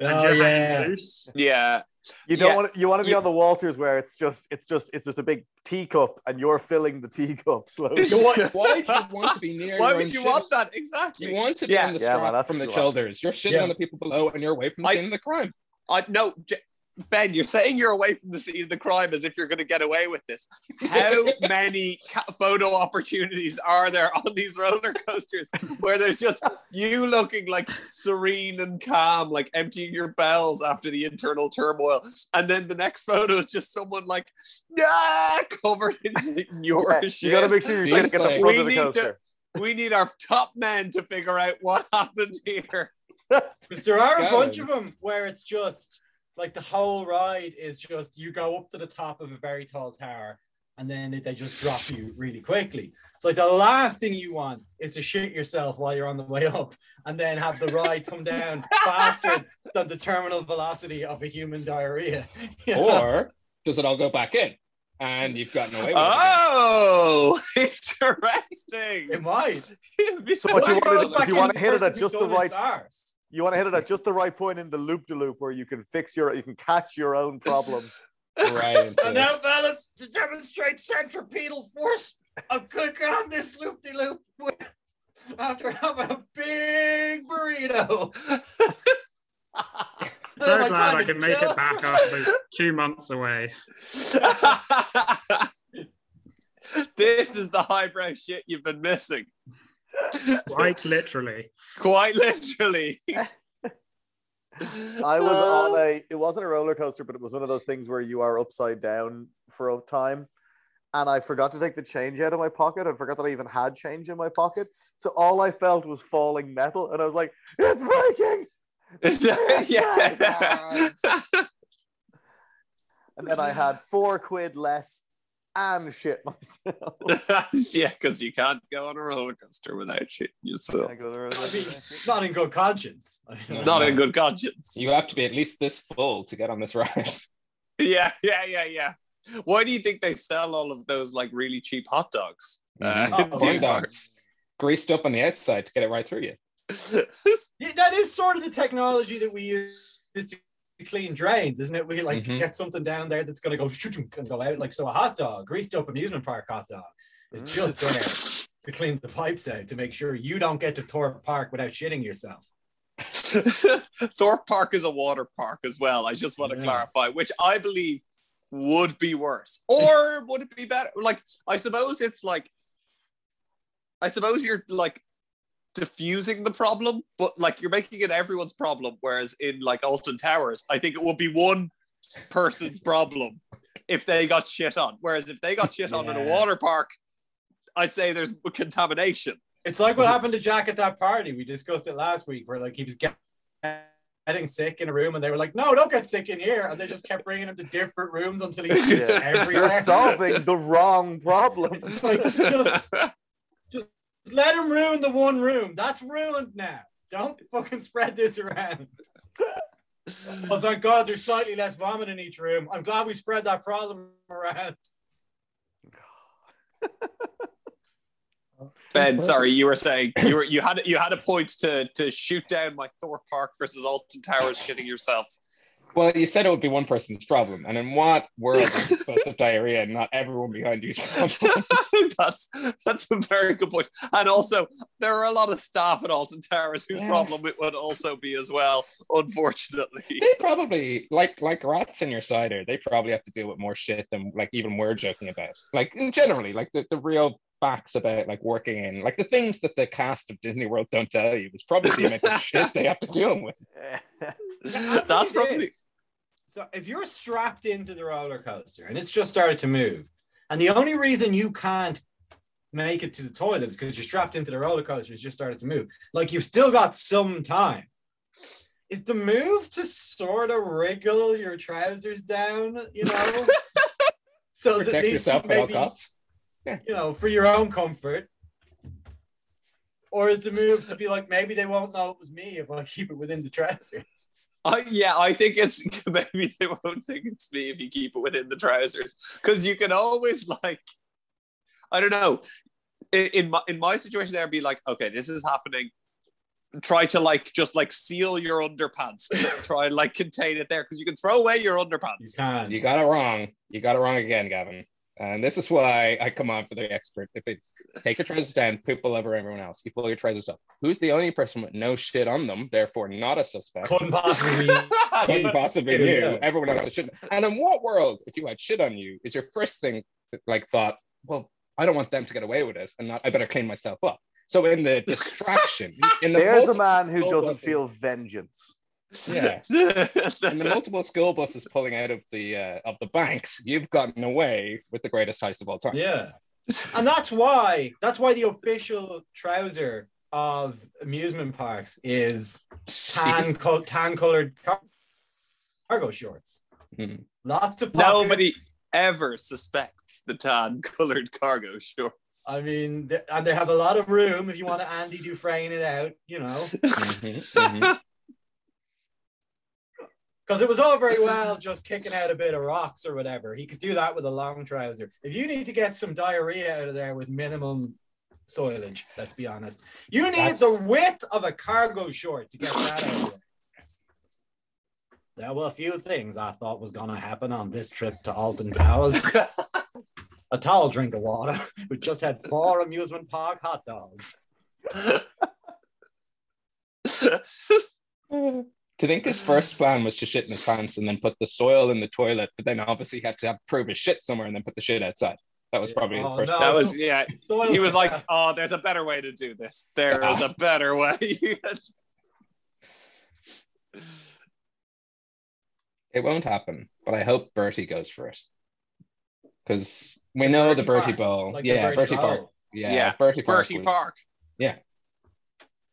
and Oh, you're yeah. hanging loose, Yeah. You don't Yeah. want you want to be You- on the Waltzers where it's just it's just it's just a big teacup and you're filling the teacup slowly. Want- why do you want to be near Why your would own you shit? want that? Exactly. You want to be Yeah. on the Yeah, man, that's from the what you want. shoulders. You're shitting Yeah. on the people below and you're away from the I- scene of the crime. I no, J- Ben, you're saying you're away from the scene of the crime as if you're going to get away with this. How many ca- photo opportunities are there on these roller coasters where there's just you looking like serene and calm, like emptying your bells after the internal turmoil, and then the next photo is just someone like ah, covered in your Yeah, shit. you got to make sure you're Seems sitting at the front We of the need to- coaster. we need our top men to figure out what happened here. Because there are a bunch of them where it's just like the whole ride is just you go up to the top of a very tall tower and then they just drop you really quickly. So like the last thing you want is to shit yourself while you're on the way up and then have the ride come down faster than the terminal velocity of a human diarrhea. You know? Or does it all go back in? And you've gotten away with it. Oh, interesting. it might. So what you want goes you want to hit it at just the right its arse. You want to hit it at just the right point in the loop to loop where you can fix your you can catch your own problem. Right. And now, fellas, to demonstrate centripetal force, I'm gonna go on this loop de loop after having a big burrito. very glad I can make it back after two months away. this is the highbrow shit you've been missing. Quite literally. Quite literally. I was Uh, on a it wasn't a roller coaster, but it was one of those things where you are upside down for a time. And I forgot to take the change out of my pocket. I forgot that I even had change in my pocket. So all I felt was falling metal. And I was like, it's breaking. yeah. And then I had four quid less and shit myself. yeah, because you can't go on a roller coaster without shit yourself. I go mean, not in good conscience. Not in good conscience. You have to be at least this full to get on this ride. Yeah, yeah, yeah, yeah. Why do you think they sell all of those like really cheap hot dogs? Uh, Mhm. Oh, Ding yeah. dogs. Greased up on the outside to get it right through you. Yeah, that is sort of the technology that we use to clean drains, isn't it? We like Mhm. get something down there that's gonna go and go out. Like so, a hot dog, greased up amusement park hot dog, is just there to clean the pipes out to make sure you don't get to Thorpe Park without shitting yourself. Thorpe Park is a water park as well. I just want to Yeah. clarify, which I believe would be worse, or would it be better? Like, I suppose it's like, I suppose you're like diffusing the problem, but like you're making it everyone's problem. Whereas in like Alton Towers, I think it would be one person's problem if they got shit on. Whereas if they got shit on in a water park, I'd say there's contamination. It's like what happened to Jack at that party. We discussed it last week, where like he was get- getting sick in a room, and they were like, "No, don't get sick in here," and they just kept bringing him to different rooms until he was Yeah. everywhere. You're solving the wrong problem. Like, just let him ruin the one room. That's ruined now. Don't fucking spread this around. Oh, thank God there's slightly less vomit in each room. I'm glad we spread that problem around. Ben, sorry, you were saying you were you had you had a point to to shoot down my Thorpe Park versus Alton Towers shitting yourself. Well, you said it would be one person's problem, and in what world is it supposed to have diarrhea and not everyone behind you's problem? that's that's a very good point. And also, there are a lot of staff at Alton Towers whose Yeah. problem it would also be as well. Unfortunately, they probably like like rats in your cider. They probably have to deal with more shit than like even we're joking about. Like generally, like the, the real facts about like working in like the things that the cast of Disney World don't tell you is probably the amount of shit they have to deal with. I That's think probably- is. So if you're strapped into the roller coaster and it's just started to move, and the only reason you can't make it to the toilet is because you're strapped into the roller coaster, it's just started to move. Like you've still got some time. Is the move to sort of wriggle your trousers down, you know? so Protect yourself you at all costs. you know, for your own comfort? Or is the move to be like, maybe they won't know it was me if I keep it within the trousers? I, yeah, I think it's maybe they won't think it's me if you keep it within the trousers because you can always like, I don't know. In, in my in my situation, there, be like, okay, this is happening. Try to like just like seal your underpants. Try and like contain it there because you can throw away your underpants. You underpants. can. You got it wrong. You got it wrong again, Gavin. And this is why I come on for the expert. If it's take your trousers down, people over everyone else. You pull your trousers up. Who's the only person with no shit on them, therefore not a suspect? Couldn't possibly. Couldn't possibly Yeah. you. Everyone else has shit. And in what world, if you had shit on you, is your first thing like thought, well, I don't want them to get away with it, and not I better clean myself up. So in the distraction, in the There's a man who doesn't feel vengeance. Yeah. and the multiple school buses pulling out of the uh, of the banks, you've gotten away with the greatest heist of all time. Yeah. And that's why that's why the official trouser of amusement parks is tan col- tan colored car- cargo shorts. Mhm. Lots of pockets. Nobody- Ever suspects the tan colored cargo shorts? I mean, th- and they have a lot of room if you want to Andy Dufresne it out, you know, Mhm, mhm. Because it was all very well just kicking out a bit of rocks or whatever. He could do that with a long trouser. If you need to get some diarrhea out of there with minimum soilage, let's be honest, you need That's- the width of a cargo short to get that out of there. There were a few things I thought was going to happen on this trip to Alton Towers. a tall drink of water. We just had four amusement park hot dogs. To think his first plan was to shit in his pants and then put the soil in the toilet, but then obviously he had to have prove his shit somewhere and then put the shit outside. That was probably his Oh, first. no. that was yeah. Soil He was like, "Oh, there's a better way to do this. There is a better way." It won't happen, but I hope Bertie goes for it because we know the Bertie Bertie Park, Bowl. like yeah, Bertie Bertie Park. Yeah, Yeah, Bertie Park. Bertie was- Park.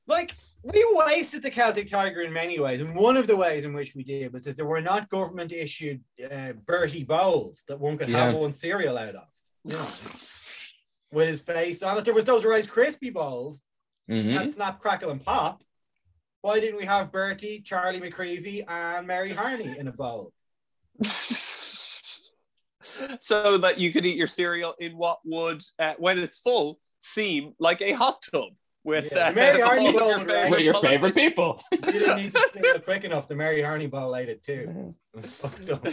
like we wasted the Celtic Tiger in many ways, and one of the ways in which we did was that there were not government issued uh, Bertie bowls that one could have Yeah. one cereal out of, with his face on it. There was those Rice Krispie bowls Mhm. and Snap, Crackle, and Pop. Why didn't we have Bertie, Charlie McCreevy, and Mary Harney in a bowl? so that you could eat your cereal in what would, uh, when it's full, seem like a hot tub with Yeah, uh, Mary all Harney of your right? favorite With your favorite people. You didn't need to steal quick enough. The Mary Harney bowl ate it too. It was fucked up.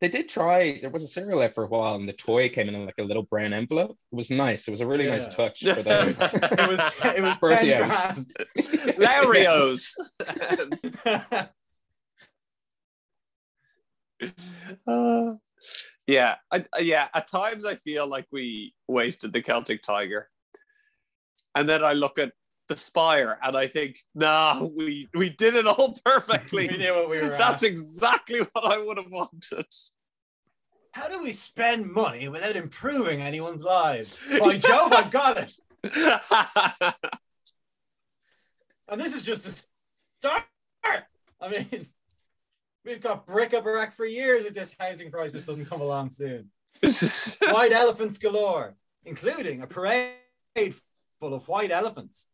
They did try. There was a cereal out for a while, and the toy came in like a little brown envelope. It was nice. It was a really nice touch for those. It was t- it was Bertie ten House. grand. Larios. Uh, yeah, I, I- yeah. At times, I feel like we wasted the Celtic Tiger, and then I look at the Spire and I think, nah, we we did it all perfectly. we knew what we were That's at. exactly what I would have wanted. How do we spend money without improving anyone's lives? By Jove, I've got it. And this is just a start. I mean, we've got bric-a-brac for years if this housing crisis doesn't come along soon. White elephants galore, including a parade full of white elephants.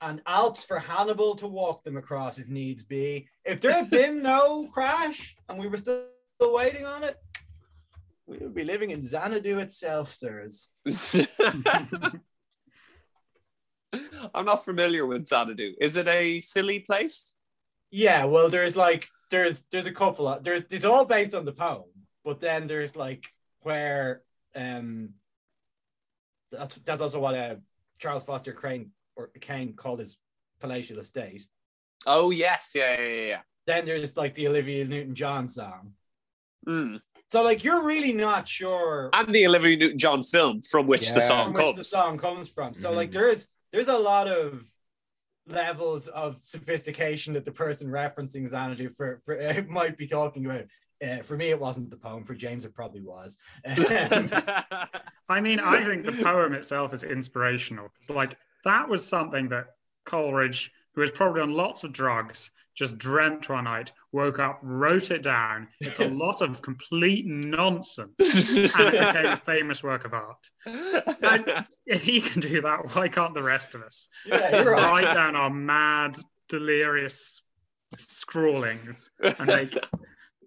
and Alps for Hannibal to walk them across if needs be. If there had been no crash and we were still waiting on it, we would be living in Xanadu itself, sirs. I'm not familiar with Xanadu. Is it a silly place? Yeah, well, there's like there's there's a couple of there's it's all based on the poem, but then there's like where um that's that's also what uh, Charles Foster Crane or Kane called his palatial estate. Oh yes, yeah, yeah, yeah. Then there's like the Olivia Newton-John song. Mm. So like you're really not sure And the Olivia Newton-John film from which the Yeah. song from which comes. the song comes from. So like Mhm. there's there's a lot of levels of sophistication that the person referencing Xanadu for for might be talking about. Uh, for me, it wasn't the poem. For James, it probably was. I mean, I think the poem itself is inspirational. Like that was something that Coleridge, who was probably on lots of drugs, just dreamt one night, woke up, wrote it down. It's a lot of complete nonsense, and it became a famous work of art. If he can do that, why can't the rest of us? yeah, you're right. Write down our mad, delirious scrawlings and make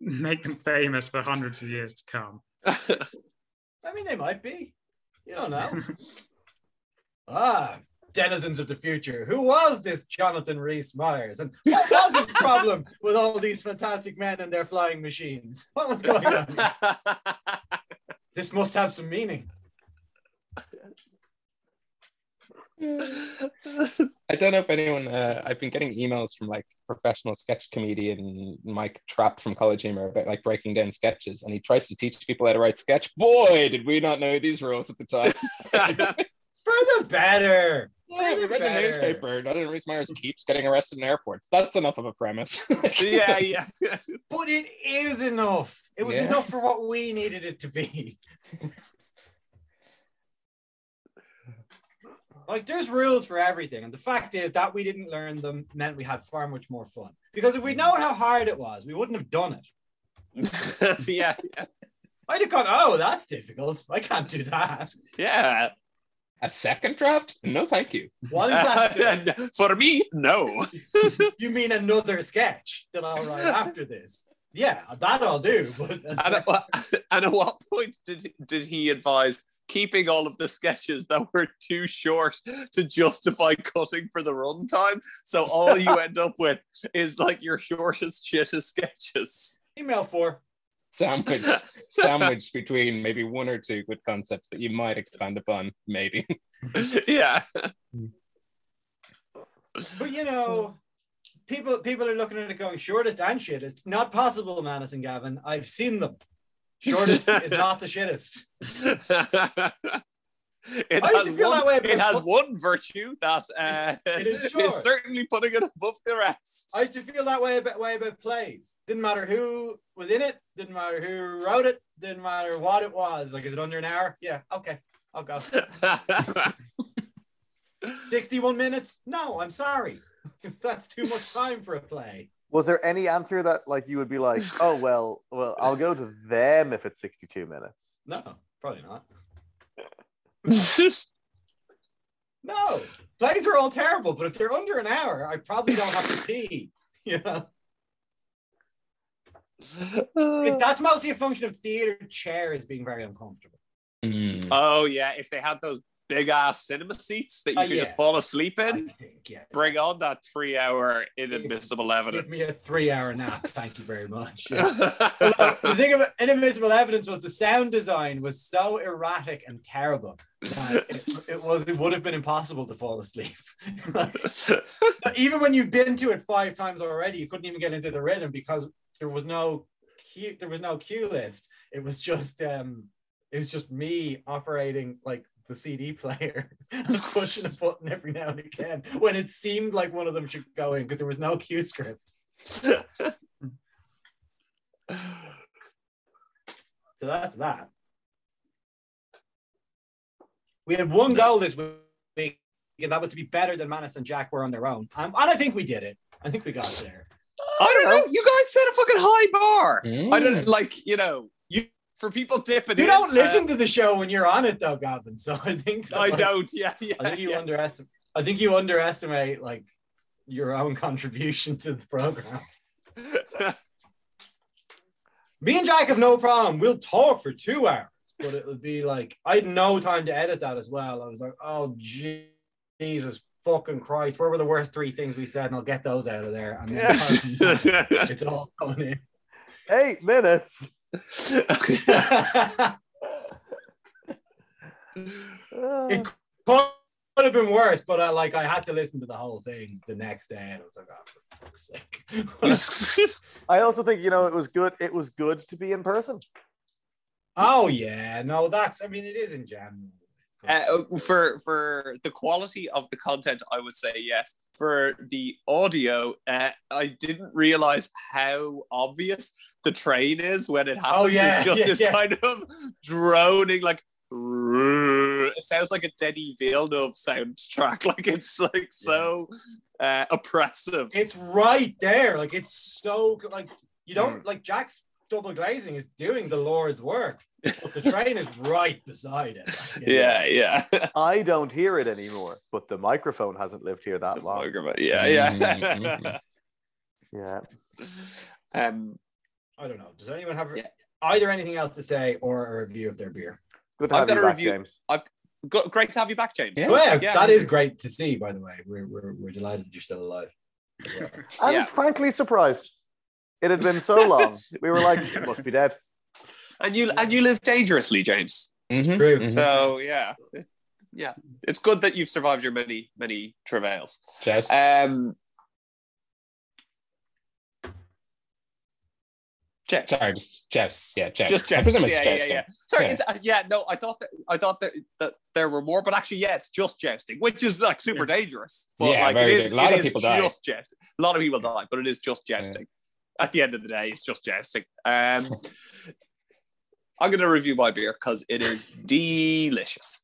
make them famous for hundreds of years to come. I mean, they might be. You don't know. ah, denizens of the future. Who was this Jonathan Rhys Myers? And what was his problem with all these fantastic men and their flying machines? What was going on? This must have some meaning. I don't know if anyone. Uh, I've been getting emails from like professional sketch comedian Mike Trapp from College Humor about like breaking down sketches, and he tries to teach people how to write sketch. Boy, did we not know these rules at the time! For the better. yeah, we For the read the better. newspaper. Jonathan Rhys Myers keeps getting arrested in airports. That's enough of a premise. yeah, yeah. But it is enough. It was Yeah. enough for what we needed it to be. Like there's rules for everything, and the fact is that we didn't learn them meant we had far much more fun. Because if we'd known how hard it was, we wouldn't have done it. yeah, yeah. I'd have gone, oh, that's difficult. I can't do that. Yeah. a second draft? No, thank you. What is that? For me, no. you mean another sketch that I'll write after this? Yeah, that I'll do. But And at, what- and at what point did did he advise keeping all of the sketches that were too short to justify cutting for the runtime? So all you end up with is like your shortest, shittest sketches. email for. Sandwich, sandwich between maybe one or two good concepts that you might expand upon, maybe. yeah. But you know, people people are looking at it going shortest and shittest. Not possible, Manus and Gavin. I've seen them. Shortest is not the shittest. It I used has, to feel one, that way it has one virtue that uh, It is is certainly putting it above the rest. I used to feel that way about way about plays. Didn't matter who was in it. Didn't matter who wrote it. Didn't matter what it was. Like, is it under an hour? Yeah. Okay. I'll go. Sixty-one minutes? No, I'm sorry. That's too much time for a play. Was there any answer that like you would be like, oh well, well, I'll go to them if it's 62 minutes. No, probably not. No, plays are all terrible, but if they're under an hour, I probably don't have to pee. You know, If that's mostly a function of theater chairs being very uncomfortable. Mm. oh yeah, if they had those big ass cinema seats that you Oh, could just fall asleep in, think, yeah. bring on that three hour inadmissible evidence. Give me a three-hour nap. Thank you very much. Yeah. the thing about inadmissible evidence was the sound design was so erratic and terrible it, it was it would have been impossible to fall asleep. Like, even when you've been to it five times already, you couldn't even get into the rhythm because there was no cue, there was no cue list. It was just um, it was just me operating like the CD player and pushing a button every now and again when it seemed like one of them should go in because there was no cue script. So that's that. We had one goal this week, and that was to be better than Manus and Jack were on their own. Um, and I think we did it. I think we got there. I don't know. You guys set a fucking high bar. I Mm. don't like, you know, you for people dipping You in. don't uh, listen to the show when you're on it, though, Gavin. So I think I like, don't. Yeah, yeah. I think you yeah. underestimate. I think you underestimate like your own contribution to the program. Me and Jack have no problem. We'll talk for two hours, but it would be like I had no time to edit that as well. I was like, oh Jesus fucking Christ, where were the worst three things we said? And I'll get those out of there. And then Yeah. it's all coming in. Eight minutes. It could have been worse, but I like I had to listen to the whole thing the next day, and I was like, oh, for fuck's sake. I also think you know it was good. It was good to be in person. oh yeah, no, that's I mean it is in general. Uh, for for the quality of the content, I would say yes. For the audio, uh, I didn't realize how obvious the train is when it happens. Oh, yeah, it's just yeah, this yeah. kind of droning, like it sounds like a Denis Villeneuve soundtrack. Like it's like so uh, oppressive. It's right there. Like it's so like you don't like Jack's double glazing is doing the Lord's work, but the train is right beside it. Like, you know. yeah, yeah, I don't hear it anymore, but the microphone hasn't lived here that long. yeah, yeah. Mhm. Yeah. um, I don't know. Does anyone have Yeah. either anything else to say or a review of their beer? It's good to I've have got you a back, review. James. I've got great to have you back, James. Yeah. Oh, yeah, Yeah. that is great to see. By the way, we're we're, we're delighted that you're still alive. Yeah. And Yeah. frankly surprised. It had been so long. We were like, it must be dead. And you and you live dangerously, James. Mhm, True. mhm. So yeah, yeah, it's good that you've survived your many many travails. Jess? Um, Jess. Sorry, just Jess. Yeah, Jess. Just I presume Yeah, it's yeah, jousting. yeah. Sorry, Yeah. it's uh, yeah. No, I thought that I thought that, that there were more, but actually, yeah, it's just jousting, which is like super dangerous. But Yeah, like very it good. A lot it of is people die. just jousting. A lot of people die, but it is just jousting. At the end of the day, it's just jousting. Um, I'm going to review my beer because it is delicious.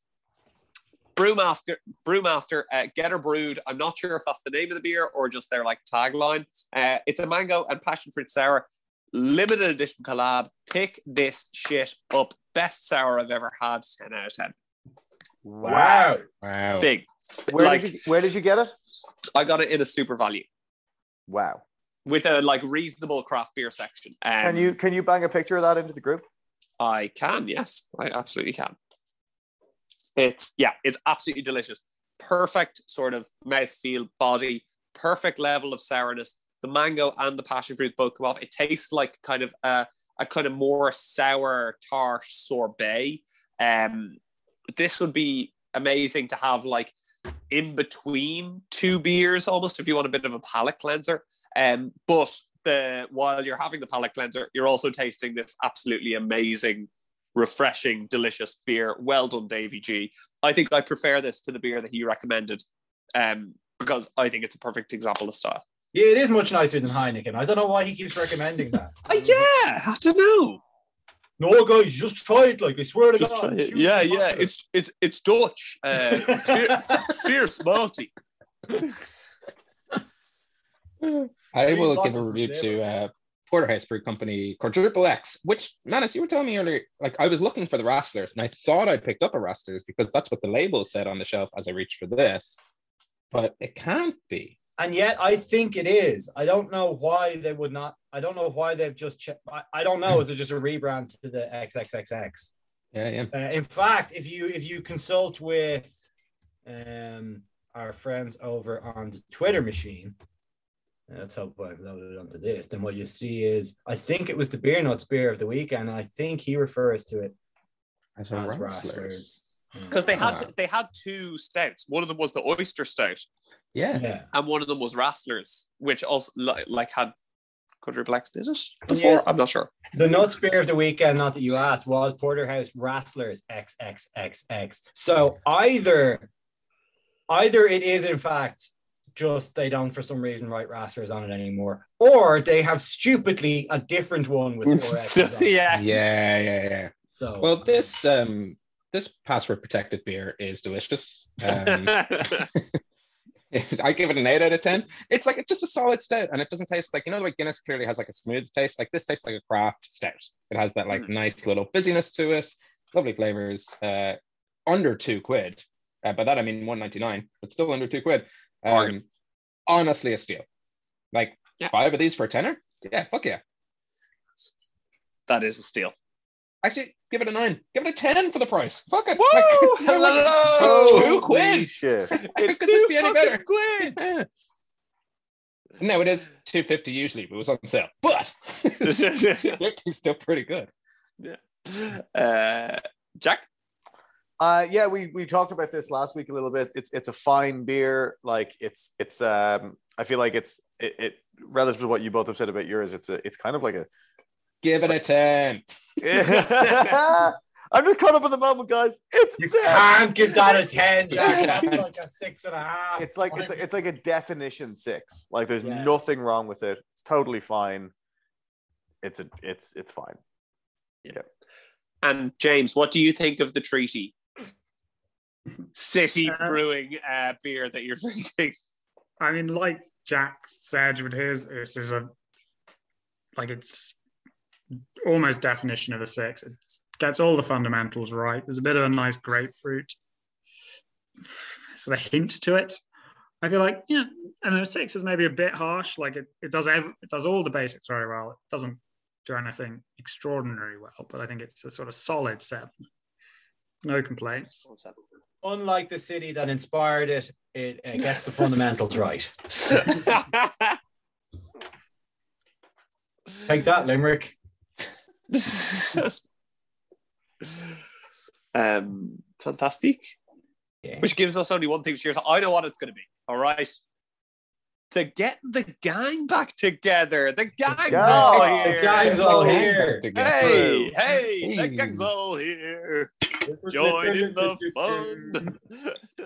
Brewmaster, Brewmaster, uh, Getter Brewed. I'm not sure if that's the name of the beer or just their like tagline. Uh, it's a mango and passion fruit sour, limited edition collab. Pick this shit up. Best sour I've ever had. Ten out of ten. Wow. Wow. Big. Where Like- did you where did you get it? I got it in a SuperValu Wow. With a like reasonable craft beer section. Um, Can you can you bang a picture of that into the group? I can, yes, I absolutely can. It's yeah, it's absolutely delicious. Perfect sort of mouthfeel, body, perfect level of sourness. The mango and the passion fruit both come off. It tastes like kind of a, a kind of more sour tart sorbet. Um, this would be amazing to have like in between two beers, almost if you want a bit of a palate cleanser. Um, but the while you're having the palate cleanser, you're also tasting this absolutely amazing, refreshing, delicious beer. Well done, Davy G. I think I prefer this to the beer that he recommended, um, because I think it's a perfect example of style. Yeah, it is much nicer than Heineken. I don't know why he keeps recommending that. Uh, yeah, I don't know. No, guys, just try it. Like I swear to Just God. try it. Yeah, yeah. popular. It's it's it's Dutch. Uh, fierce malty. I Three will give a review to uh, Porterhouse Brew Company Quadruple X, which, Manus, you were telling me earlier, like I was looking for the Wrasslers and I thought I picked up a Wrasslers because that's what the label said on the shelf as I reached for this, but it can't be. And yet I think it is. I don't know why they would not. I don't know why they've just. Che- I, I don't know. Is it just a rebrand to the XXXX? Yeah, yeah. Uh, in fact, if you if you consult with um, our friends over on the Twitter machine, uh, let's hope I've loaded onto this. Then what you see is, I think it was the Beer Nuts beer of the weekend, and I think he refers to it As as a Wrasslers. Wrasslers. Because they had they had two stouts. One of them was the oyster stout, Yeah. Yeah. and one of them was Wrasslers, which also like had quadruple X did it before. Yeah. I'm not sure. The nuts beer of the weekend, not that you asked, was Porterhouse Wrasslers XXXX. So either either it is in fact just they don't for some reason write Wrasslers on it anymore, or they have stupidly a different one with four X's on yeah. Yeah, yeah, yeah. So Well, this um this password protected beer is delicious. Um, I give it an eight out of ten. It's like it's just a solid stout, and it doesn't taste like you know like Guinness clearly has like a smooth taste. Like this tastes like a craft stout. It has that like Mm. nice little fizziness to it, lovely flavors. Uh, under two quid. Uh, by that I mean 199, but still under two quid. Um, honestly, a steal. Like Yeah. five of these for a tenner. Yeah, fuck yeah. That is a steal. Actually, give it a nine. Give it a ten for the price. Fuck it. Woo! Like, it's not like- Hello! it's two Holy quid. shit. It's Could this two be any fucking better? quid. Yeah. No, it is 250 usually, but it was on sale. But 50 is still pretty good. uh, Jack. Uh, yeah, we we talked about this last week a little bit. It's it's a fine beer. Like it's it's um I feel like it's it, it relative to what you both have said about yours. It's a it's kind of like a. Give it a 10. I'm just caught up in the moment, guys. It's You 10. can't give that a 10, Jack. That's like a six and a half. It's like it's it's like a definition six. Like there's Yeah. nothing wrong with it. It's totally fine. It's a it's it's fine. Yeah. And James, what do you think of the treaty? City Uh, brewing uh, beer that you're drinking. I mean, like Jack said with his, this is a like it's almost definition of a six. It gets all the fundamentals right. There's a bit of a nice grapefruit sort of hint to it. I feel like yeah, and a six is maybe a bit harsh. Like it, it does every, it does all the basics very well. It doesn't do anything extraordinary well, but I think it's a sort of solid seven. No complaints. Unlike the city that inspired it, it uh, gets the fundamentals right. Take that, Limerick. um, fantastic. Yeah. Which gives us only one thing to cheers. I know what it's going to be. All right. To get the gang back together. The gang's gang. all here. The gang's all here. Hey, hey, the gang's all here. Join in the fun.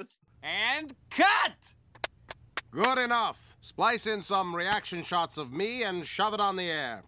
And cut! Good enough. Splice in some reaction shots of me and shove it on the air.